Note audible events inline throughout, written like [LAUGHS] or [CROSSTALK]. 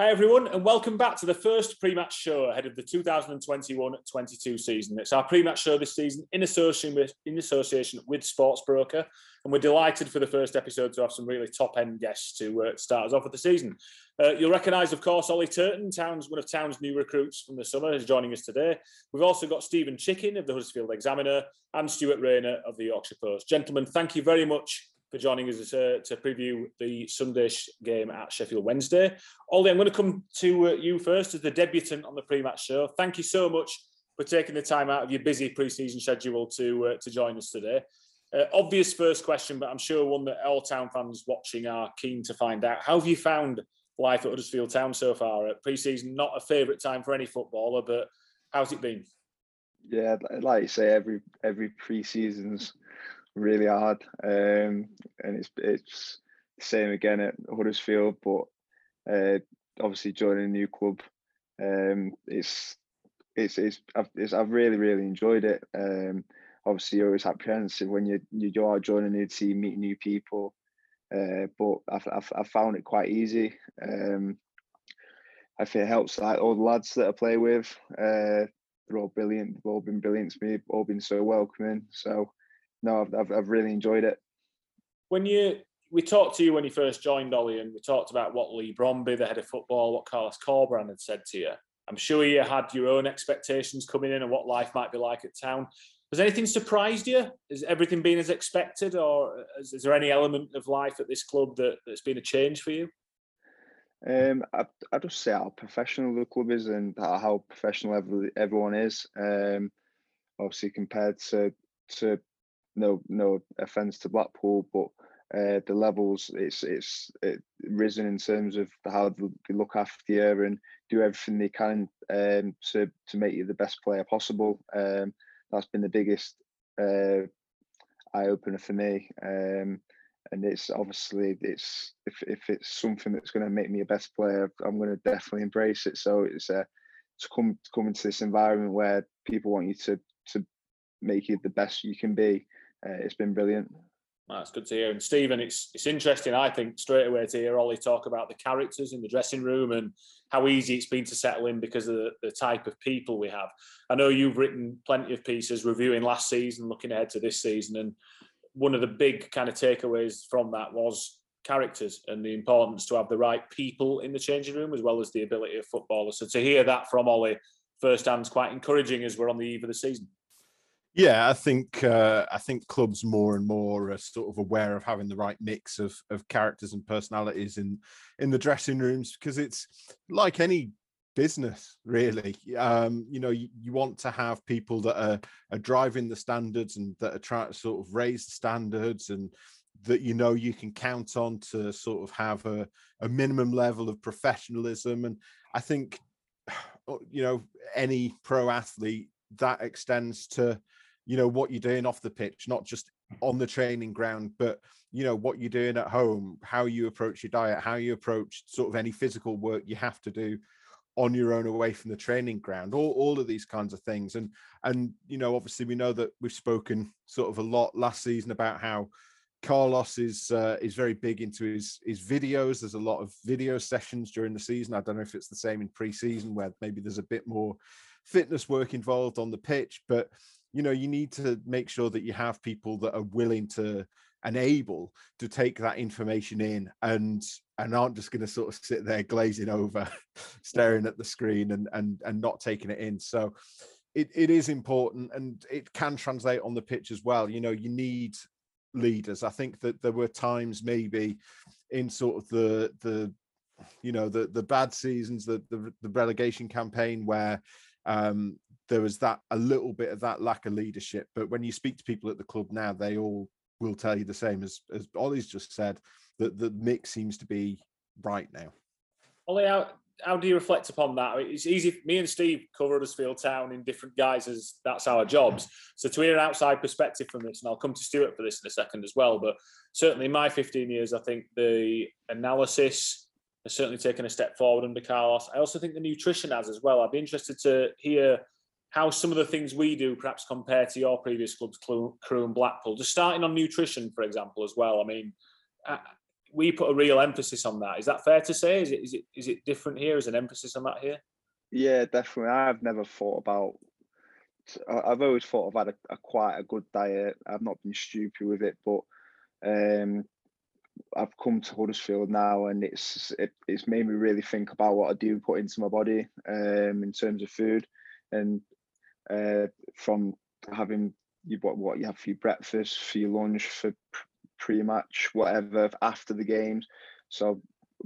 Hi, everyone, and welcome back to the first pre match show ahead of the 2021 22 season. It's our pre match show this season in association, with, in association with Sportsbroker, and we're delighted for the first episode to have some really top end guests to uh, start us off with the season. Uh, you'll recognise, of course, Ollie Turton, Town's, one of Town's new recruits from the summer, is joining us today. We've also got Steven Chicken of the Huddersfield Examiner and Stuart Rayner of the Yorkshire Post. Gentlemen, thank you very much for joining us uh, to preview the Sunday game at Sheffield Wednesday. Ollie, I'm going to come to uh, you first as the debutant on the pre-match show. Thank you so much for taking the time out of your busy pre-season schedule to uh, to join us today. Uh, obvious first question, but I'm sure one that all Town fans watching are keen to find out. How have you found life at Huddersfield Town so far? At pre-season, not a favourite time for any footballer, but how's it been? Yeah, like you say, every every pre-season's really hard. Um, and it's it's same again at Huddersfield, but uh, obviously joining a new club, um, it's it's it's I've, it's I've really really enjoyed it. Um, obviously, you're always apprehensive when you you are joining a new team, meeting new people. Uh, but I've, I've, found it quite easy. Um, I think it helps like all the lads that I play with. Uh, they're all brilliant. They've all been brilliant to me. All been so welcoming. So no, I've, I've, I've really enjoyed it. When you we talked to you when you first joined Ollie, and we talked about what Leigh Bromby, the head of football, what Carlos Corberán had said to you. I'm sure you had your own expectations coming in and what life might be like at town. Has anything surprised you? Has everything been as expected, or is, is there any element of life at this club that, that's been a change for you? Um, I, I just say how professional the club is and how professional every, everyone is. Um, obviously, compared to to no no offense to Blackpool, but uh, the levels it's it's it risen in terms of how they look after you and do everything they can um, to to make you the best player possible. Um, that's been the biggest uh, eye opener for me. Um, and it's obviously it's if, if it's something that's going to make me a best player, I'm going to definitely embrace it. So it's uh, to come to come into this environment where people want you to to make you the best you can be uh, it's been brilliant. That's good to hear. And Steven, it's it's interesting, I think, straight away to hear Ollie talk about the characters in the dressing room and how easy it's been to settle in because of the, the type of people we have. I know you've written plenty of pieces reviewing last season, looking ahead to this season, and one of the big kind of takeaways from that was characters and the importance to have the right people in the changing room as well as the ability of footballers. So to hear that from Ollie firsthand is quite encouraging as we're on the eve of the season. Yeah, I think uh, I think clubs more and more are sort of aware of having the right mix of of characters and personalities in in the dressing rooms because it's like any business really. Um you know you, you want to have people that are are driving the standards and that are trying to sort of raise the standards and that you know you can count on to sort of have a, a minimum level of professionalism. And i think [SIGHS] you know any pro athlete that extends to you know what you're doing off the pitch not just on the training ground but you know what you're doing at home how you approach your diet how you approach sort of any physical work you have to do on your own away from the training ground all, all of these kinds of things and and you know obviously we know that we've spoken sort of a lot last season about how Carlos is uh, is very big into his his videos. There's a lot of video sessions during the season. I don't know if it's the same in pre-season where maybe there's a bit more fitness work involved on the pitch, but you know you need to make sure that you have people that are willing to and able to take that information in and and aren't just going to sort of sit there glazing over [LAUGHS] staring at the screen and and and not taking it in. So it, it is important and it can translate on the pitch as well. You know you need leaders. I think that there were times maybe in sort of the the you know the the bad seasons the the, the relegation campaign where um there was that a little bit of that lack of leadership. But when you speak to people at the club now, they all will tell you the same as as Ollie's just said that the mix seems to be right now. Ollie, how, how do you reflect upon that? It's easy. Me and Steve cover Huddersfield Town in different guises. That's our jobs. So to hear an outside perspective from this, and I'll come to Stuart for this in a second as well. But certainly in my 15 years, I think the analysis has certainly taken a step forward under Carlos. I also think the nutrition has as well. I'd be interested to hear how some of the things we do perhaps compare to your previous clubs, Crewe and Blackpool. Just starting on nutrition, for example, as well. I mean, uh, we put a real emphasis on that. Is that fair to say? Is it is it is it different here? Is an emphasis on that here? Yeah, definitely. I've never thought about. I've always thought I've had a, a quite a good diet. I've not been stupid with it, but um, I've come to Huddersfield now, and it's it, it's made me really think about what I do put into my body um, in terms of food, and uh, from having you what what you have for your breakfast, for your lunch, for pre-match, whatever after the games. So,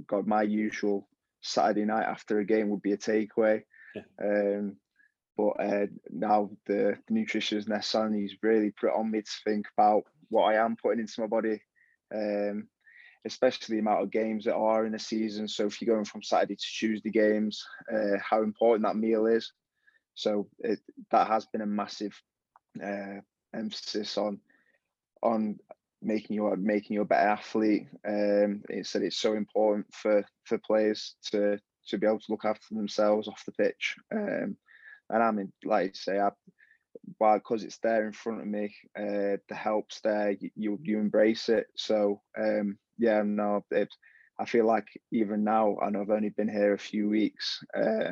got my usual Saturday night after a game would be a takeaway. Yeah. Um, but uh, now the, the nutritionist Nessan, he's really put on me to think about what I am putting into my body. Um, especially the amount of games that are in a season. So if you're going from Saturday to Tuesday games, uh, how important that meal is. So it, that has been a massive uh, emphasis on on making you making you a better athlete. Um, it said it's so important for for players to to be able to look after themselves off the pitch. Um, and I mean, like I say, I, why because it's there in front of me, uh, the help's there. You, you, you embrace it. So um, yeah, no, it, I feel like even now, and I've only been here a few weeks, uh,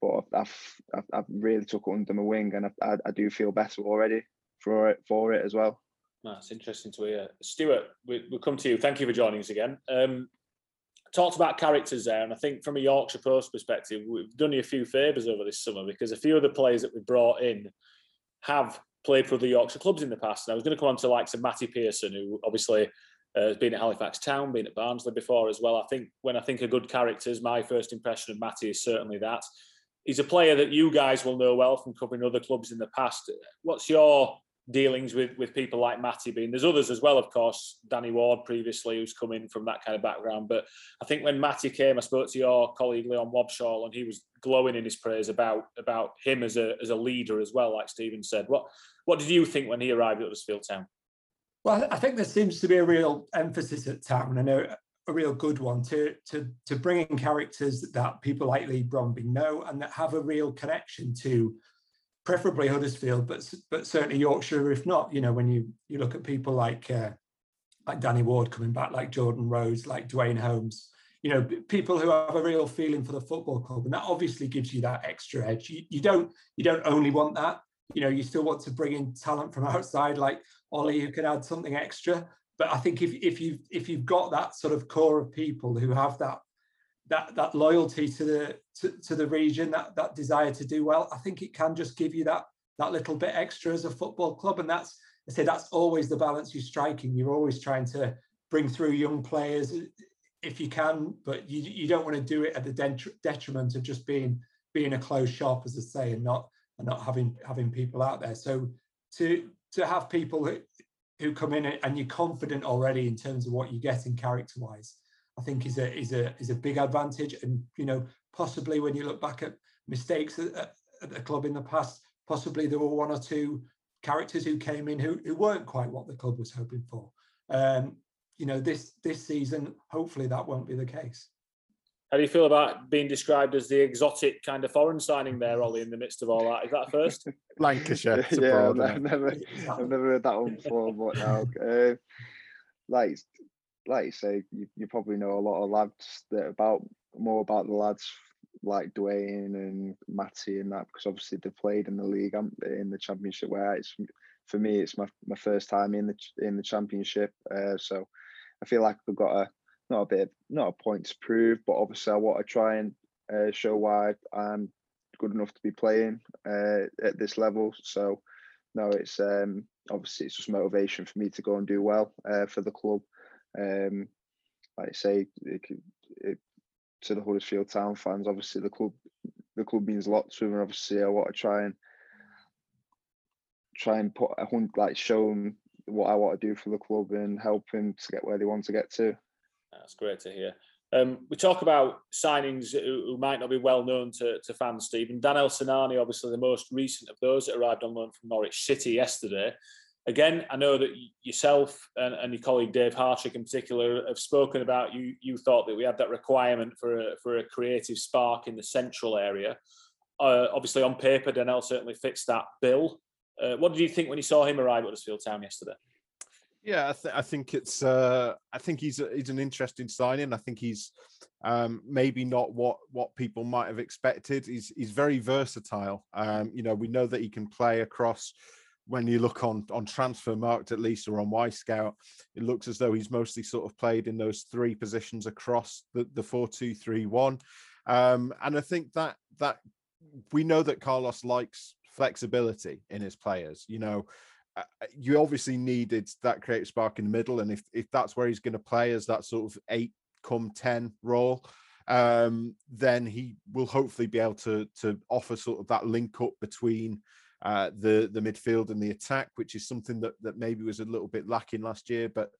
but I've, I've, I've really took it under my wing, and I, I, I do feel better already for it for it as well. That's interesting to hear, Stuart. We, will come to you. Thank you for joining us again. Um, talked about characters there, and I think from a Yorkshire Post perspective, we've done you a few favours over this summer because a few of the players that we brought in have played for the Yorkshire clubs in the past. And I was going to come on to likes of Matty Pearson, who obviously uh, has been at Halifax Town, been at Barnsley before as well. I think when I think of good characters, my first impression of Matty is certainly that. He's a player that you guys will know well from covering other clubs in the past. What's your dealings with with people like Matty being. There's others as well, of course. Danny Ward previously, who's come in from that kind of background. But I think when Matty came, I spoke to your colleague Leon Wobschall, and he was glowing in his praise about about him as a as a leader as well, like Steven said. What what did you think when he arrived at Huddersfield Town? Well, I think there seems to be a real emphasis at Town, and a, a real good one to to to bring in characters that people like Leigh Bromby know and that have a real connection to preferably Huddersfield, but but certainly Yorkshire. If not, you know, when you you look at people like uh, like Danny Ward coming back, like Jordan Rhodes, like Duane Holmes, you know, people who have a real feeling for the football club, and that obviously gives you that extra edge. You, you don't you don't only want that. You know, you still want to bring in talent from [LAUGHS] outside, like Ollie, who can add something extra. But I think if if you if you've got that sort of core of people who have that that that loyalty to the to, to the region, that that desire to do well, I think it can just give you that that little bit extra as a football club, and that's I say that's always the balance you're striking. You're always trying to bring through young players if you can, but you you don't want to do it at the detriment of just being being a closed shop, as I say, and not and not having having people out there. So to to have people who, come in and you're confident already in terms of what you're getting character wise I think is a is a is a big advantage. And you know, possibly when you look back at mistakes at, at the club in the past, possibly there were one or two characters who came in who, who weren't quite what the club was hoping for. Um, you know, this this season, hopefully that won't be the case. How do you feel about being described as the exotic kind of foreign signing there, Ollie, in the midst of all that? Is that first? [LAUGHS] Lancashire. [LAUGHS] yeah, I've never, I've never heard that one before, but now, uh, [LAUGHS] like like you say, you, you probably know a lot of lads that about more about the lads like Duane and Matty and that because obviously they played in the league in the championship where it's for me it's my, my first time in the in the championship uh, so I feel like I've got a not a bit not a point to prove but obviously I want to try and uh, show why I'm good enough to be playing uh, at this level so no it's um, obviously it's just motivation for me to go and do well uh, for the club um, like I say, it, it, to the Huddersfield Town fans, obviously the club the club means a lot to them, and obviously I want to try and try and put a hundred like show them what I want to do for the club and help them to get where they want to get to. That's great to hear. Um, we talk about signings who, who, might not be well known to, to fans, Steven. Danel Sinani, obviously the most recent of those that arrived on loan from Norwich City yesterday again, I know that yourself and, and, your colleague Dave Hartrick in particular have spoken about you. You thought that we had that requirement for a, for a creative spark in the central area. Uh, obviously, on paper, Danel certainly fits that bill. Uh, what did you think when you saw him arrive at Huddersfield Town yesterday? Yeah, I, th- I think it's. Uh, I think he's a, he's an interesting signing. I think he's um, maybe not what what people might have expected. He's he's very versatile. Um, you know, we know that he can play across. When you look on on Transfermarkt at least or on Y Wyscout, it looks as though he's mostly sort of played in those three positions across the the four two three one, um, and I think that that we know that Carlos likes flexibility in his players. You know, you obviously needed that creative spark in the middle, and if if that's where he's going to play as that sort of eight come ten role, um, then he will hopefully be able to to offer sort of that link up between uh, the the midfield and the attack, which is something that that maybe was a little bit lacking last year. But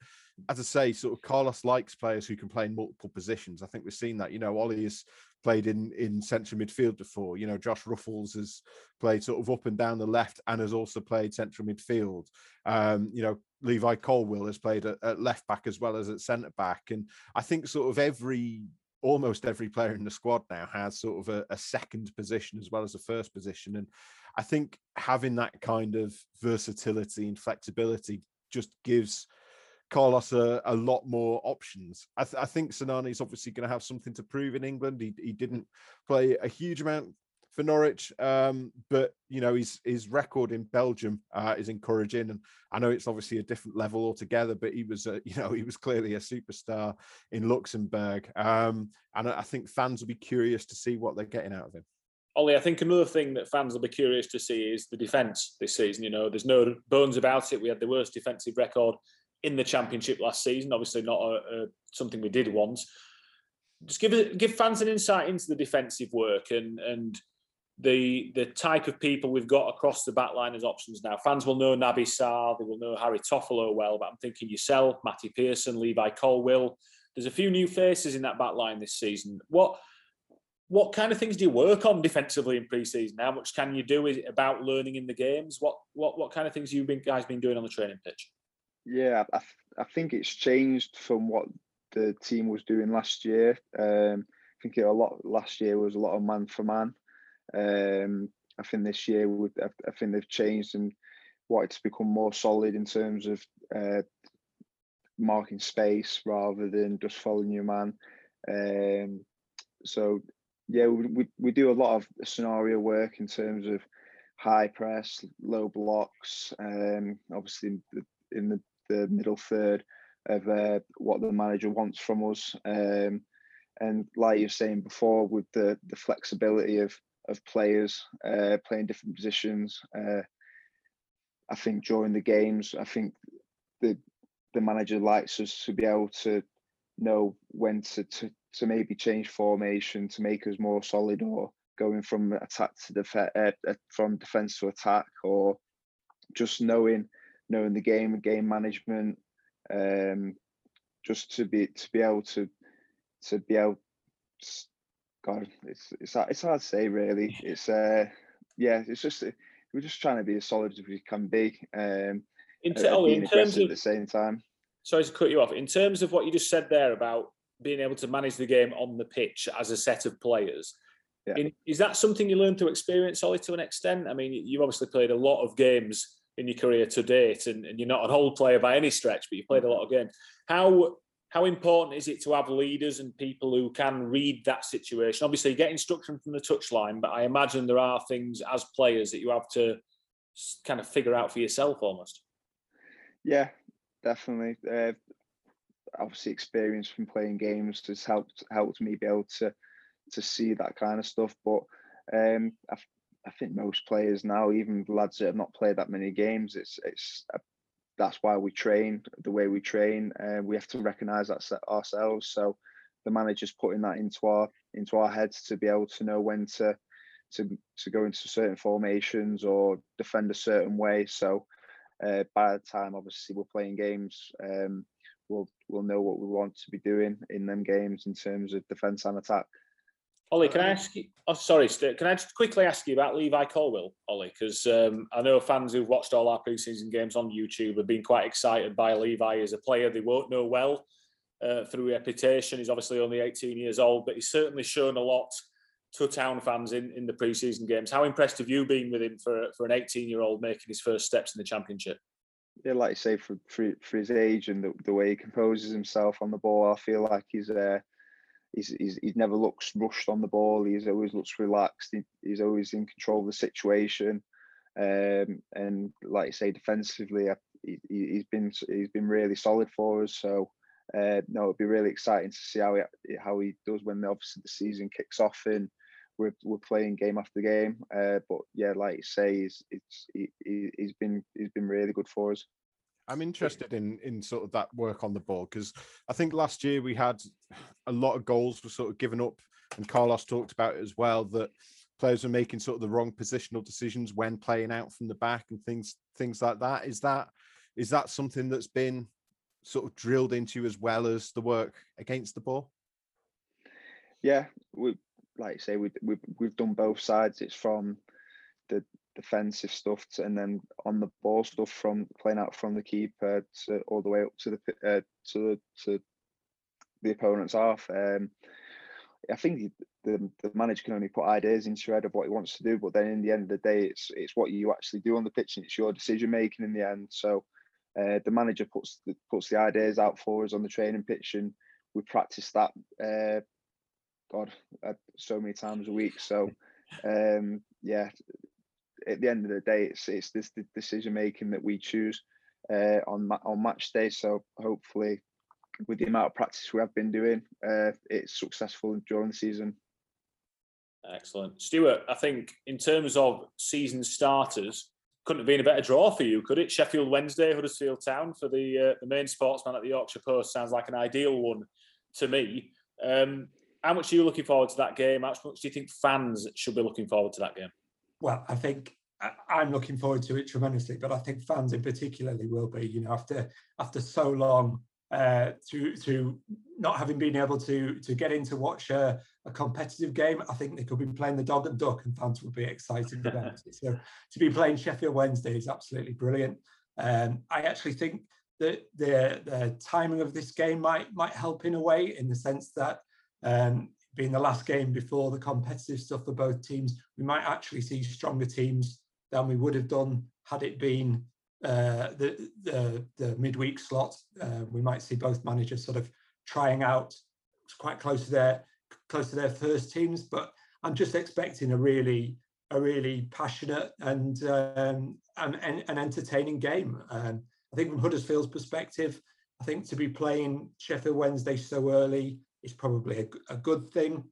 as I say, sort of Carlos likes players who can play in multiple positions. I think we've seen that. You know, Ollie has played in in central midfield before. You know, Josh Ruffels has played sort of up and down the left and has also played central midfield. Um, you know, Levi Colwill has played at, at left back as well as at centre back, and I think sort of every almost every player in the squad now has sort of a, a second position as well as a first position, and I think having that kind of versatility and flexibility just gives Carlos a, a lot more options. I, th- I think Sinani is obviously going to have something to prove in England. He, he didn't play a huge amount for Norwich, um, but you know his his record in Belgium uh, is encouraging, and I know it's obviously a different level altogether. But he was, a, [LAUGHS] you know, he was clearly a superstar in Luxembourg, um, and I think fans will be curious to see what they're getting out of him. Ollie, I think another thing that fans will be curious to see is the defence this season. You know, there's no bones about it. We had the worst defensive record in the championship last season. Obviously, not a, a, something we did once. Just give give fans an insight into the defensive work and and the the type of people we've got across the back line as options now. Fans will know Naby Sarr, they will know Harry Toffolo well, but I'm thinking yourself, Matty Pearson, Levi Colwill. There's a few new faces in that back line this season. What what kind of things do you work on defensively in pre-season? How much can you do about learning in the games? What what what kind of things you've you been, guys been doing on the training pitch? Yeah, I, I think it's changed from what the team was doing last year. Um, I think it, a lot last year was a lot of man for man. Um, I think this year would I, I, think they've changed and wanted to become more solid in terms of uh, marking space rather than just following your man. Um, so yeah, we, we, we do a lot of scenario work in terms of high press, low blocks. Um, obviously, in the the middle third of uh, what the manager wants from us. Um, and like you're saying before, with the the flexibility of of players uh, playing different positions, uh, I think during the games, I think the the manager likes us to be able to know when to to, to maybe change formation to make us more solid, or going from attack to defense, uh, uh, from defense to attack, or just knowing knowing the game, game management, um, just to be to be able to to be able. God, it's it's it's hard to say really. [LAUGHS] It's uh yeah, it's just we're just trying to be as solid as we can be. Um, in, t- oh, in terms of at the same time. Sorry to cut you off. In terms of what you just said there about being able to manage the game on the pitch as a set of players, yeah. in, is that something you learned through experience, Ollie, to an extent? I mean, you've obviously played a lot of games in your career to date, and, and you're not an old player by any stretch, but you played a lot of games. How how important is it to have leaders and people who can read that situation? Obviously, you get instruction from the touchline, but I imagine there are things as players that you have to kind of figure out for yourself almost. Yeah, definitely. Uh, obviously, experience from playing games has helped helped me be able to to see that kind of stuff. But um, I've I think most players now, even lads that have not played that many games, it's it's a, that's why we train the way we train, and uh, we have to recognise that ourselves. So the manager's putting that into our into our heads to be able to know when to to to go into certain formations or defend a certain way. So uh, by the time obviously we're playing games, um, we'll we'll know what we want to be doing in them games in terms of defence and attack. Ollie, can I ask you? Oh, sorry, can I just quickly ask you about Levi Colwill, Ollie? Because um, I know fans who've watched all our preseason games on YouTube have been quite excited by Levi as a player they won't know well uh, through reputation. He's obviously only 18 years old, but he's certainly shown a lot to town fans in, in the preseason games. How impressed have you been with him for, for an 18 year old making his first steps in the championship? yeah, like you say, for for, for his age and the, the way he composes himself on the ball, I feel like he's uh, he's, he's he never looks rushed on the ball. He's always looks relaxed. He, he's always in control of the situation. Um, and like you say, defensively, he, has been he's been really solid for us. So uh, no, it'll be really exciting to see how he how he does when obviously the season kicks off and we're we're playing game after game. Uh, but yeah, like you say, he's it's he, he's been he's been really good for us. I'm interested in in sort of that work on the ball because I think last year we had a lot of goals were sort of given up, and Carlos talked about it as well that players were making sort of the wrong positional decisions when playing out from the back and things things like that. Is that is that something that's been sort of drilled into you as well as the work against the ball? Yeah, we like I say we we've we've done both sides. It's from the defensive stuff to, and then on the ball stuff from playing out from the keeper to all the way up to the uh, to to the opponent's half. Um, I think the, the manager can only put ideas into your head of what he wants to do, but then in the end of the day, it's it's what you actually do on the pitch and it's your decision making in the end. So uh, the manager puts the, puts the ideas out for us on the training pitch, and we practice that. Uh, God, uh, so many times a week. So um, yeah, at the end of the day, it's it's this the decision making that we choose uh, on on match day. So hopefully, with the amount of practice we have been doing, uh, it's successful during the season. Excellent, Stuart. I think in terms of season starters, couldn't have been a better draw for you, could it? Sheffield Wednesday, Huddersfield Town for the uh, the main sportsman at the Yorkshire Post sounds like an ideal one to me. Um, how much are you looking forward to that game? How much do you think fans should be looking forward to that game? Well, I think I'm looking forward to it tremendously, but I think fans in particularly will be. You know, after after so long uh, to to not having been able to to get in to watch a, a, competitive game, I think they could be playing the dog and duck, and fans would be excited [LAUGHS] about it. So to be playing Sheffield Wednesday is absolutely brilliant. Um, I actually think that the the timing of this game might might help in a way, in the sense that um, being the last game before the competitive stuff for both teams, we might actually see stronger teams than we would have done had it been uh, the, the, the midweek slot. Uh, we might see both managers sort of trying out quite close to their close to their first teams, but I'm just expecting a really a really passionate and um, and, an entertaining game. Um, I think from Huddersfield's perspective, I think to be playing Sheffield Wednesday so early is probably a, a good thing.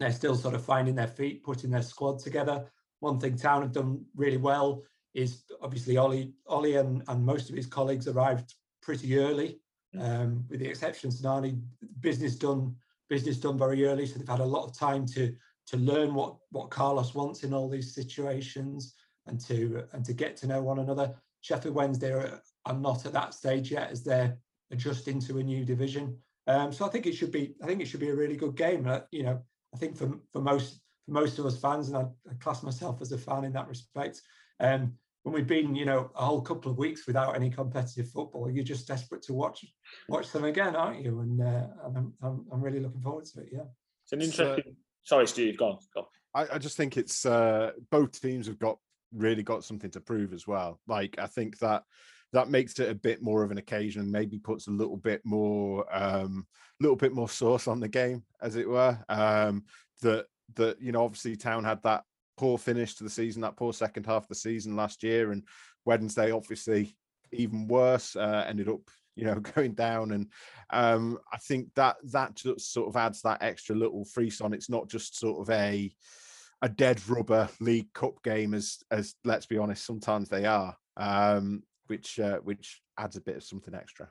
They're still sort of finding their feet, putting their squad together. One thing Town have done really well is obviously Ollie, Ollie and, and most of his colleagues arrived pretty early, mm. um, with the exception of Sinani. Business done, business done very early, so they've had a lot of time to to learn what what Carlos wants in all these situations and to and to get to know one another. Sheffield Wednesday are, are not at that stage yet as they're adjusting to a new division. Um, so I think it should be I think it should be a really good game. Uh, you know, I think for for most most of us fans, and I, I class myself as a fan in that respect. Um, when we've been, you know, a whole couple of weeks without any competitive football, you're just desperate to watch watch them again, aren't you? And, uh, and I'm, I'm, I'm really looking forward to it. Yeah, it's an interesting. Sorry, Steve. Go on. Go on. I, I just think it's uh, both teams have got really got something to prove as well. Like I think that that makes it a bit more of an occasion, maybe puts a little bit more, um, little bit more sauce on the game, as it were. Um, that that you know, obviously, Town had that poor finish to the season, that poor second half of the season last year, and Wednesday obviously even worse. Uh, ended up, [LAUGHS] you know, going down, and um, I think that that just sort of adds that extra little frisson. It's not just sort of a a dead rubber League Cup game, as as let's be honest, sometimes they are, um, which uh, which adds a bit of something extra.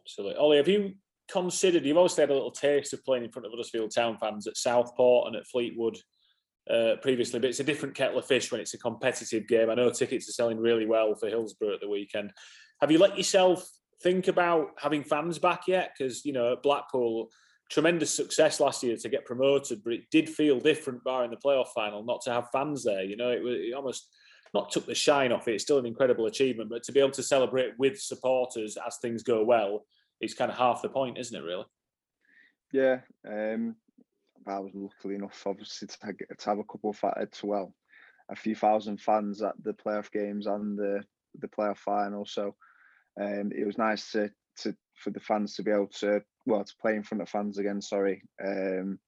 Absolutely, Ollie. Have you considered? You've obviously had a little taste of playing in front of Huddersfield Town fans at Southport and at Fleetwood uh, previously, but it's a different kettle of fish when it's a competitive game. I know tickets are selling really well for Hillsborough at the weekend. Have you let yourself think about having fans back yet? Because you know, at Blackpool, tremendous success last year to get promoted, but it did feel different, bar in the playoff final, not to have fans there. You know, it was it almost not took the shine off it. It's still an incredible achievement, but to be able to celebrate with supporters as things go well is kind of half the point, isn't it? Really? Yeah, um, I was lucky enough, obviously, to, to have a couple of, as well, a few thousand fans at the playoff games and the the playoff final. So um, it was nice to to for the fans to be able to well to play in front of fans again. Sorry, um,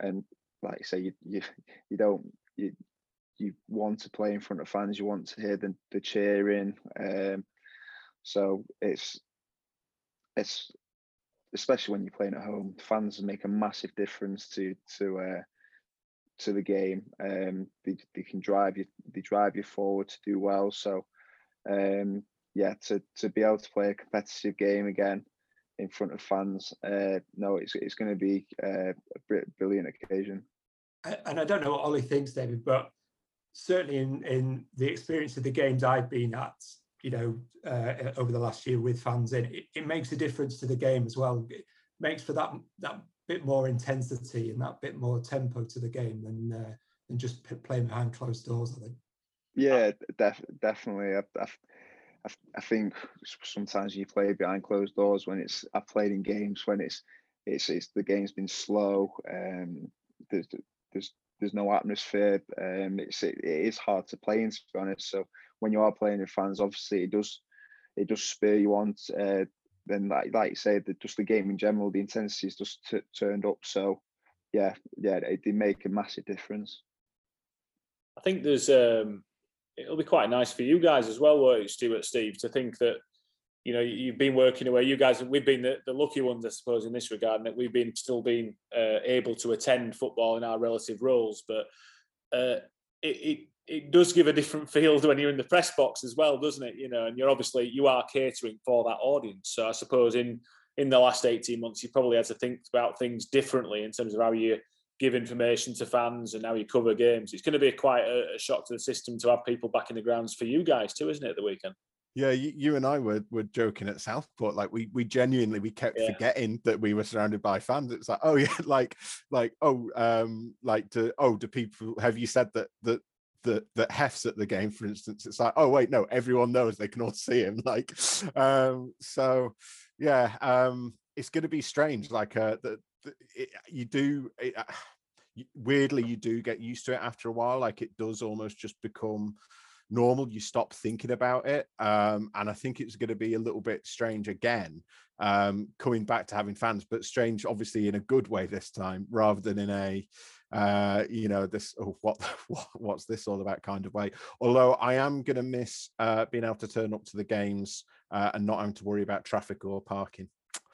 and like I say, you you you don't you you want to play in front of fans. You want to hear the the cheering. Um, so it's it's especially when you're playing at home. Fans make a massive difference to to uh, to the game. Um, they, they can drive you, they drive you forward to do well. So, um, yeah, to to be able to play a competitive game again in front of fans, uh, no, it's it's going to be uh, a brilliant occasion. And I don't know what Ollie thinks, David, but certainly in in the experience of the games I've been at, you know, uh, over the last year with fans in, it, it makes a difference to the game as well. It makes for that that bit more intensity and that bit more tempo to the game than uh, than just playing behind closed doors. I think. Yeah, def- definitely. I, I, I think sometimes you play behind closed doors when it's. I've played in games when it's it's it's the game's been slow. Um, there's there's there's no atmosphere. Um, it's it, it is hard to play in to be honest. So when you are playing with fans, obviously it does it does spur you on uh, then like like you say, the, just the game in general, the intensity is just t- turned up. So yeah, yeah, it did make a massive difference. I think there's um, it'll be quite nice for you guys as well, won't it, Stuart, Steve, to think that you know you've been working away. You guys, we've been the, the lucky ones, I suppose, in this regard, and that we've been still been uh, able to attend football in our relative roles, but. Uh, it it does give a different feel when you're in the press box as well, doesn't it? You know, and you're obviously you are catering for that audience. So I suppose in in the last 18 months, you probably had to think about things differently in terms of how you give information to fans and how you cover games. It's going to be quite a, a shock to the system to have people back in the grounds for you guys too, isn't it? The weekend. Yeah, you, you, and I were were joking at Southport. Like we we genuinely we kept yeah. forgetting that we were surrounded by fans. It's like, oh yeah, [LAUGHS] like like oh um like to oh do people have you said that that that that hefts at the game, for instance, it's like, oh wait, no, everyone knows they can all see him. [LAUGHS] Like, um, so yeah, um, it's going to be strange. Like, uh, that you do. It, uh, weirdly, you do get used to it after a while. Like, it does almost just become normal you stop thinking about it um, and i think it's going to be a little bit strange again um, coming back to having fans but strange obviously in a good way this time rather than in a uh, you know, this oh, [LAUGHS] what, what what's this all about kind of way. Although I am going to miss uh, being able to turn up to the games uh, and not having to worry about traffic or parking.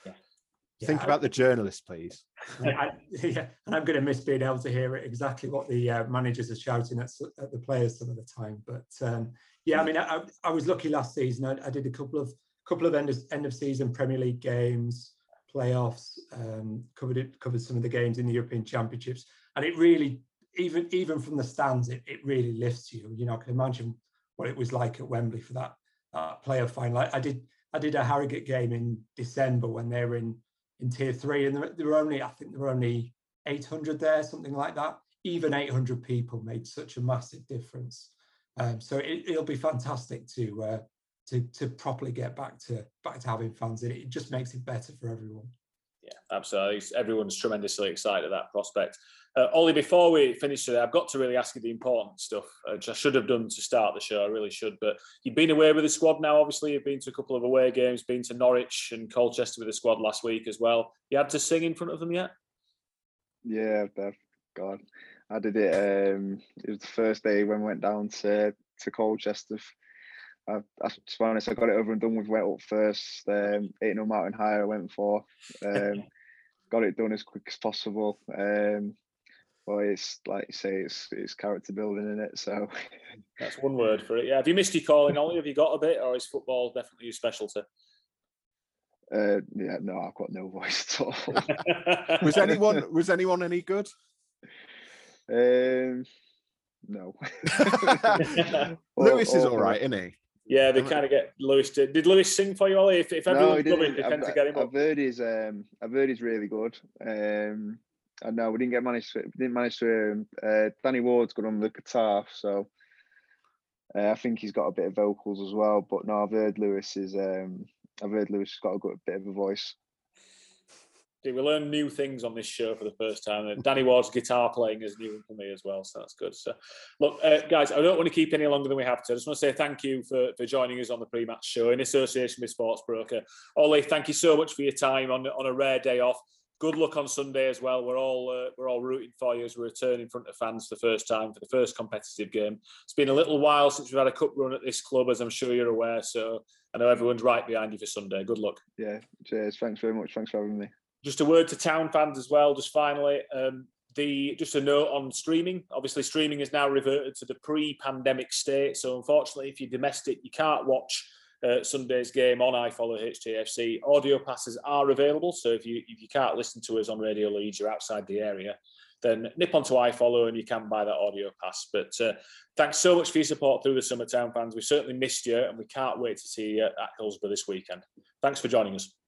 Yeah. [SNIFFS] Think yeah, about I, the journalists, please. [LAUGHS] I, yeah, and I'm going to miss being able to hear exactly what the uh, managers are shouting at, at, the players some of the time. But um, yeah, I mean, I, I, was lucky last season. I, I, did a couple of couple of end of, end of season Premier League games, playoffs, um, covered it, covered some of the games in the European Championships. And it really even even from the stands it, it really lifts you. You know i can imagine what it was like at wembley for that uh, player final. I, I, did i did a harrogate game in december when they were in in tier three and there, there were only i think there were only 800 there something like that. Even 800 people made such a massive difference. Um, so it, will be fantastic to uh, to to properly get back to back to having fans in it. It just makes it better for everyone. Yeah, absolutely. Everyone's tremendously excited at that prospect. Uh, Ollie, before we finish today, I've got to really ask you the important stuff, which I should have done to start the show. I really should. But you've been away with the squad now, obviously. You've been to a couple of away games, been to Norwich and Colchester with the squad last week as well. You had to sing in front of them yet? Yeah, God. I did it. Um, it was the first day when we went down to, to Colchester. I, I, to be honest, I got it over and done with. Went up first, um, Ain't No Mountain High. I went for, um, [LAUGHS] got it done as quick as possible. Um, well, it's like you say, it's it's character building in it. So [LAUGHS] that's one word for it. Yeah. Have you missed your calling, Ollie? Have you got a bit, or is football definitely your specialty? Uh, yeah, no, I've got no [LAUGHS] voice at all. was anyone was anyone any good? Um, no. Lewis is all right, isn't he? Yeah, they kind of get Lewis. To, did Lewis sing for you, Ollie? If, if everyone's no, coming, they tend I've, to get him up. I've heard he's, um, I've heard he's really good. Um, I know we didn't get managed. To, didn't manage to. Um, uh, Danny Ward's got on the guitar, so uh, I think he's got a bit of vocals as well. But no, I've heard Lewis is. Um, I've heard Lewis has got a good bit of a voice. We learn new things on this show for the first time. And Danny Ward's guitar playing is new for me as well, so that's good. So, look, uh, guys, I don't want to keep any longer than we have to. I just want to say thank you for, for joining us on the pre-match show in association with Sports Broker. Ollie, thank you so much for your time on on a rare day off. Good luck on Sunday as well. We're all uh, we're all rooting for you as we return in front of fans for the first time for the first competitive game. It's been a little while since we've had a cup run at this club, as I'm sure you're aware. So I know everyone's right behind you for Sunday. Good luck. Yeah, cheers. Thanks very much. Thanks for having me just a word to town fans as well. Just finally, um, the just a note on streaming. Obviously, streaming is now reverted to the pre-pandemic state. So, unfortunately, if you're domestic, you can't watch uh, Sunday's game on iFollow HTFC. Audio passes are available. So, if you if you can't listen to us on Radio Leeds, you're outside the area. Then nip onto iFollow and you can buy that audio pass. But uh, thanks so much for your support through the Summertown fans. We certainly missed you and we can't wait to see you at Hillsborough this weekend. Thanks for joining us.